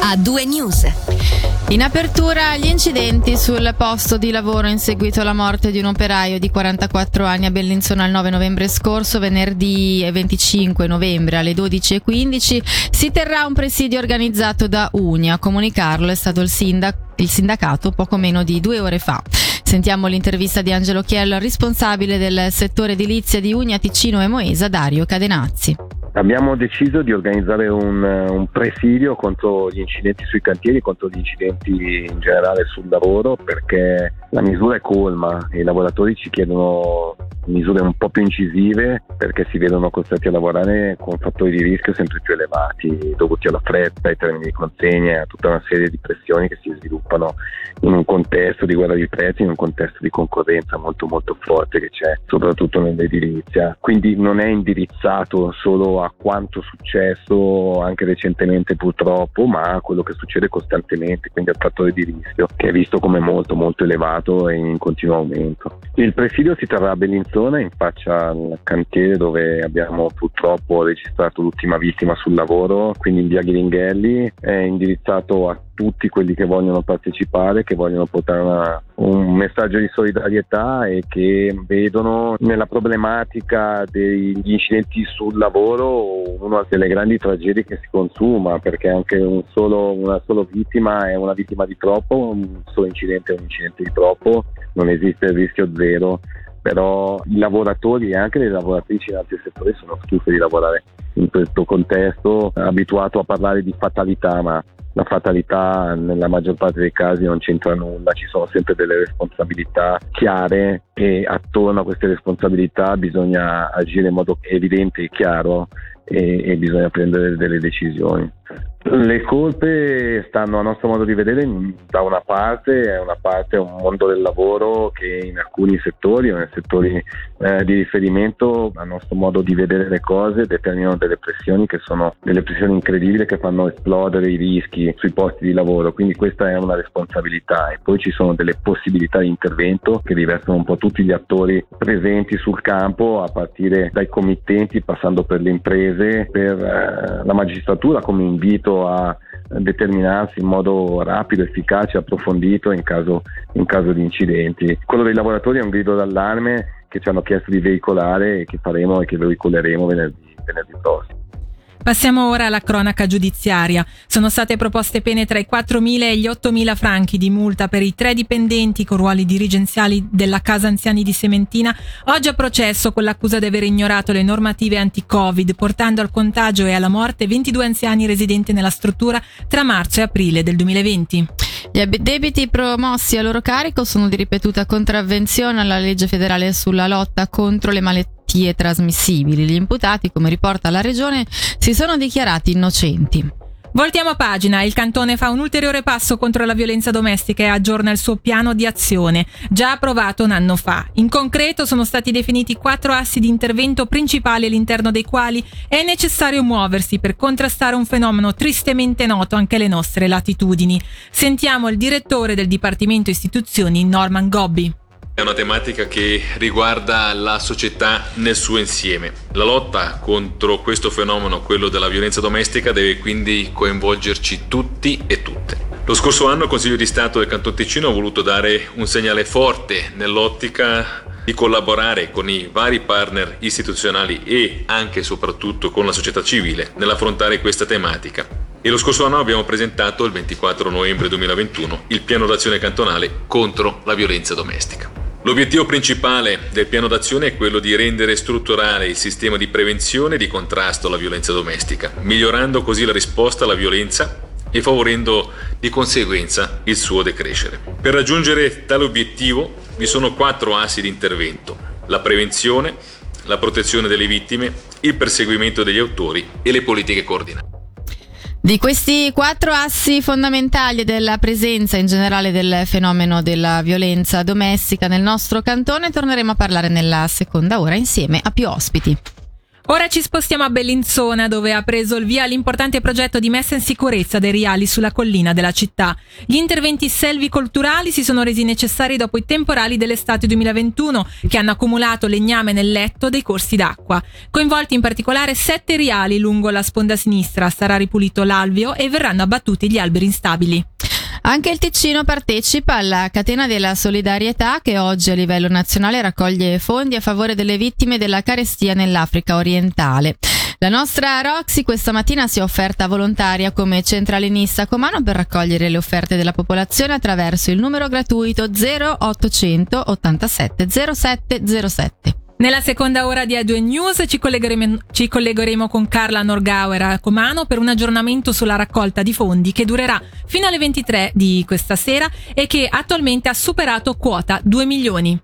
a due news. In apertura gli incidenti sul posto di lavoro in seguito alla morte di un operaio di 44 anni a Bellinzona il 9 novembre scorso, venerdì 25 novembre alle 12.15 si terrà un presidio organizzato da Uni. A comunicarlo è stato il, sindac- il sindacato poco meno di due ore fa. Sentiamo l'intervista di Angelo Chiello, responsabile del settore edilizia di Unia, Ticino e Moesa, Dario Cadenazzi. Abbiamo deciso di organizzare un, un, presidio contro gli incidenti sui cantieri, contro gli incidenti in generale sul lavoro, perché la misura è colma e i lavoratori ci chiedono misure un po' più incisive perché si vedono costretti a lavorare con fattori di rischio sempre più elevati dovuti alla fretta, ai termini di consegna, a tutta una serie di pressioni che si sviluppano in un contesto di guerra di prezzi, in un contesto di concorrenza molto molto forte che c'è soprattutto nell'edilizia. Quindi non è indirizzato solo a quanto successo anche recentemente purtroppo, ma a quello che succede costantemente, quindi al fattore di rischio che è visto come molto molto elevato e in continuo aumento. Il presidio si terrà a Bellinzona in faccia al cantiere dove abbiamo purtroppo registrato l'ultima vittima sul lavoro, quindi in via Ghiringhelli, è indirizzato a tutti quelli che vogliono partecipare, che vogliono portare una, un messaggio di solidarietà e che vedono nella problematica degli incidenti sul lavoro una delle grandi tragedie che si consuma, perché anche un solo, una sola vittima è una vittima di troppo, un solo incidente è un incidente di troppo, non esiste il rischio zero. Però i lavoratori e anche le lavoratrici in altri settori sono stufe di lavorare in questo contesto, abituato a parlare di fatalità, ma la fatalità nella maggior parte dei casi non c'entra nulla, ci sono sempre delle responsabilità chiare e attorno a queste responsabilità bisogna agire in modo evidente e chiaro e, e bisogna prendere delle decisioni. Le colpe stanno a nostro modo di vedere da una parte, è una parte un mondo del lavoro che in alcuni settori o nei settori eh, di riferimento a nostro modo di vedere le cose determinano delle pressioni che sono delle pressioni incredibili che fanno esplodere i rischi sui posti di lavoro, quindi questa è una responsabilità. E poi ci sono delle possibilità di intervento che rivestono un po' tutti gli attori presenti sul campo a partire dai committenti passando per le imprese, per eh, la magistratura come invito a determinarsi in modo rapido, efficace, approfondito in caso, in caso di incidenti. Quello dei lavoratori è un grido d'allarme che ci hanno chiesto di veicolare e che faremo e che veicoleremo venerdì, venerdì prossimo. Passiamo ora alla cronaca giudiziaria. Sono state proposte pene tra i 4.000 e gli 8.000 franchi di multa per i tre dipendenti con ruoli dirigenziali della Casa Anziani di Sementina, oggi a processo con l'accusa di aver ignorato le normative anti-Covid, portando al contagio e alla morte 22 anziani residenti nella struttura tra marzo e aprile del 2020. Gli debiti promossi a loro carico sono di ripetuta contravvenzione alla legge federale sulla lotta contro le malattie malattie trasmissibili. Gli imputati, come riporta la Regione, si sono dichiarati innocenti. Voltiamo pagina, il cantone fa un ulteriore passo contro la violenza domestica e aggiorna il suo piano di azione, già approvato un anno fa. In concreto sono stati definiti quattro assi di intervento principali all'interno dei quali è necessario muoversi per contrastare un fenomeno tristemente noto anche alle nostre latitudini. Sentiamo il direttore del Dipartimento Istituzioni, Norman Gobbi. È una tematica che riguarda la società nel suo insieme. La lotta contro questo fenomeno, quello della violenza domestica, deve quindi coinvolgerci tutti e tutte. Lo scorso anno il Consiglio di Stato del Canton Ticino ha voluto dare un segnale forte nell'ottica di collaborare con i vari partner istituzionali e anche e soprattutto con la società civile nell'affrontare questa tematica. E lo scorso anno abbiamo presentato, il 24 novembre 2021, il piano d'azione cantonale contro la violenza domestica. L'obiettivo principale del piano d'azione è quello di rendere strutturale il sistema di prevenzione e di contrasto alla violenza domestica, migliorando così la risposta alla violenza e favorendo di conseguenza il suo decrescere. Per raggiungere tale obiettivo vi sono quattro assi di intervento, la prevenzione, la protezione delle vittime, il perseguimento degli autori e le politiche coordinate. Di questi quattro assi fondamentali della presenza in generale del fenomeno della violenza domestica nel nostro cantone torneremo a parlare nella seconda ora insieme a più ospiti. Ora ci spostiamo a Bellinzona dove ha preso il via l'importante progetto di messa in sicurezza dei riali sulla collina della città. Gli interventi selvicolturali si sono resi necessari dopo i temporali dell'estate 2021 che hanno accumulato legname nel letto dei corsi d'acqua. Coinvolti in particolare sette riali lungo la sponda sinistra, sarà ripulito l'alveo e verranno abbattuti gli alberi instabili. Anche il Ticino partecipa alla catena della solidarietà che oggi a livello nazionale raccoglie fondi a favore delle vittime della carestia nell'Africa orientale. La nostra Roxy questa mattina si è offerta volontaria come centralinista comano per raccogliere le offerte della popolazione attraverso il numero gratuito 0800 87 0707. Nella seconda ora di A2 News ci collegheremo, ci collegheremo, con Carla Norgauer a Comano per un aggiornamento sulla raccolta di fondi che durerà fino alle 23 di questa sera e che attualmente ha superato quota 2 milioni.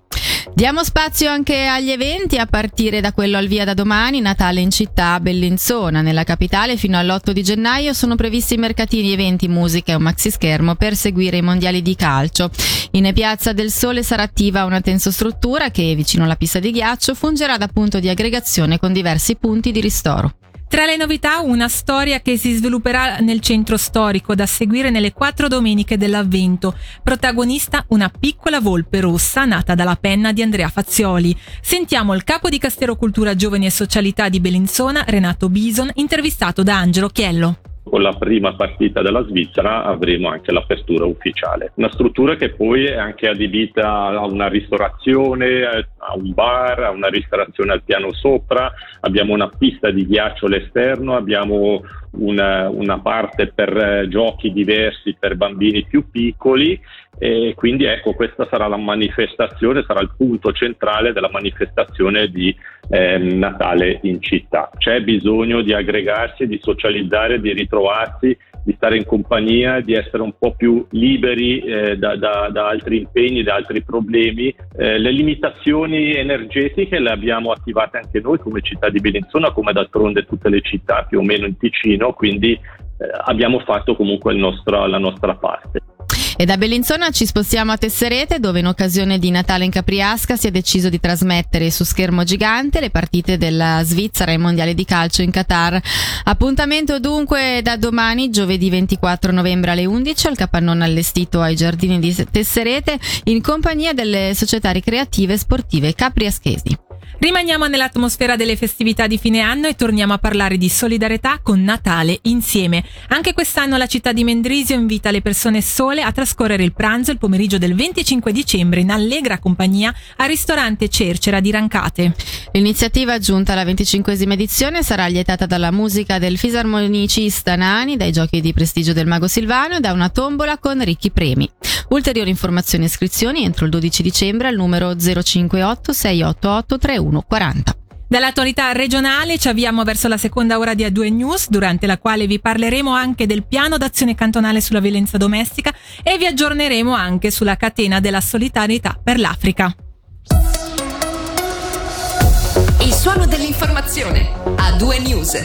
Diamo spazio anche agli eventi a partire da quello al via da domani, Natale in città Bellinzona. Nella capitale fino all'8 di gennaio sono previsti mercatini, eventi, musica e un maxi schermo per seguire i mondiali di calcio. In Piazza del Sole sarà attiva una tensostruttura che, vicino alla pista di ghiaccio, fungerà da punto di aggregazione con diversi punti di ristoro. Tra le novità una storia che si svilupperà nel centro storico da seguire nelle quattro domeniche dell'avvento. Protagonista una piccola volpe rossa nata dalla penna di Andrea Fazioli. Sentiamo il capo di Castero Cultura Giovani e Socialità di Bellinzona, Renato Bison, intervistato da Angelo Chiello con la prima partita della Svizzera avremo anche l'apertura ufficiale. Una struttura che poi è anche adibita a una ristorazione, a un bar, a una ristorazione al piano sopra, abbiamo una pista di ghiaccio all'esterno, abbiamo una, una parte per eh, giochi diversi per bambini più piccoli e quindi ecco questa sarà la manifestazione, sarà il punto centrale della manifestazione di eh, Natale in città. C'è bisogno di aggregarsi, di socializzare, di ritrovarsi, di stare in compagnia, di essere un po' più liberi eh, da, da, da, altri impegni, da altri problemi. Eh, le limitazioni energetiche le abbiamo attivate anche noi come città di Bellinzona, come d'altronde tutte le città più o meno in Ticino, quindi eh, abbiamo fatto comunque nostro, la nostra parte. E da Bellinzona ci spostiamo a Tesserete dove in occasione di Natale in Capriasca si è deciso di trasmettere su schermo gigante le partite della Svizzera ai mondiali di calcio in Qatar. Appuntamento dunque da domani, giovedì 24 novembre alle 11 al capannone allestito ai giardini di Tesserete in compagnia delle società ricreative e sportive capriaschesi. Rimaniamo nell'atmosfera delle festività di fine anno e torniamo a parlare di solidarietà con Natale insieme. Anche quest'anno la città di Mendrisio invita le persone sole a trascorrere il pranzo il pomeriggio del 25 dicembre in allegra compagnia al ristorante Cercera di Rancate. L'iniziativa giunta alla 25 edizione sarà allietata dalla musica del fisarmonicista Nani, dai giochi di prestigio del Mago Silvano e da una tombola con ricchi premi. Ulteriori informazioni e iscrizioni entro il 12 dicembre al numero 058 688 3140. Dall'attualità regionale ci avviamo verso la seconda ora di A2 News, durante la quale vi parleremo anche del piano d'azione cantonale sulla violenza domestica e vi aggiorneremo anche sulla catena della solidarietà per l'Africa. Il suono dell'informazione. A2 News.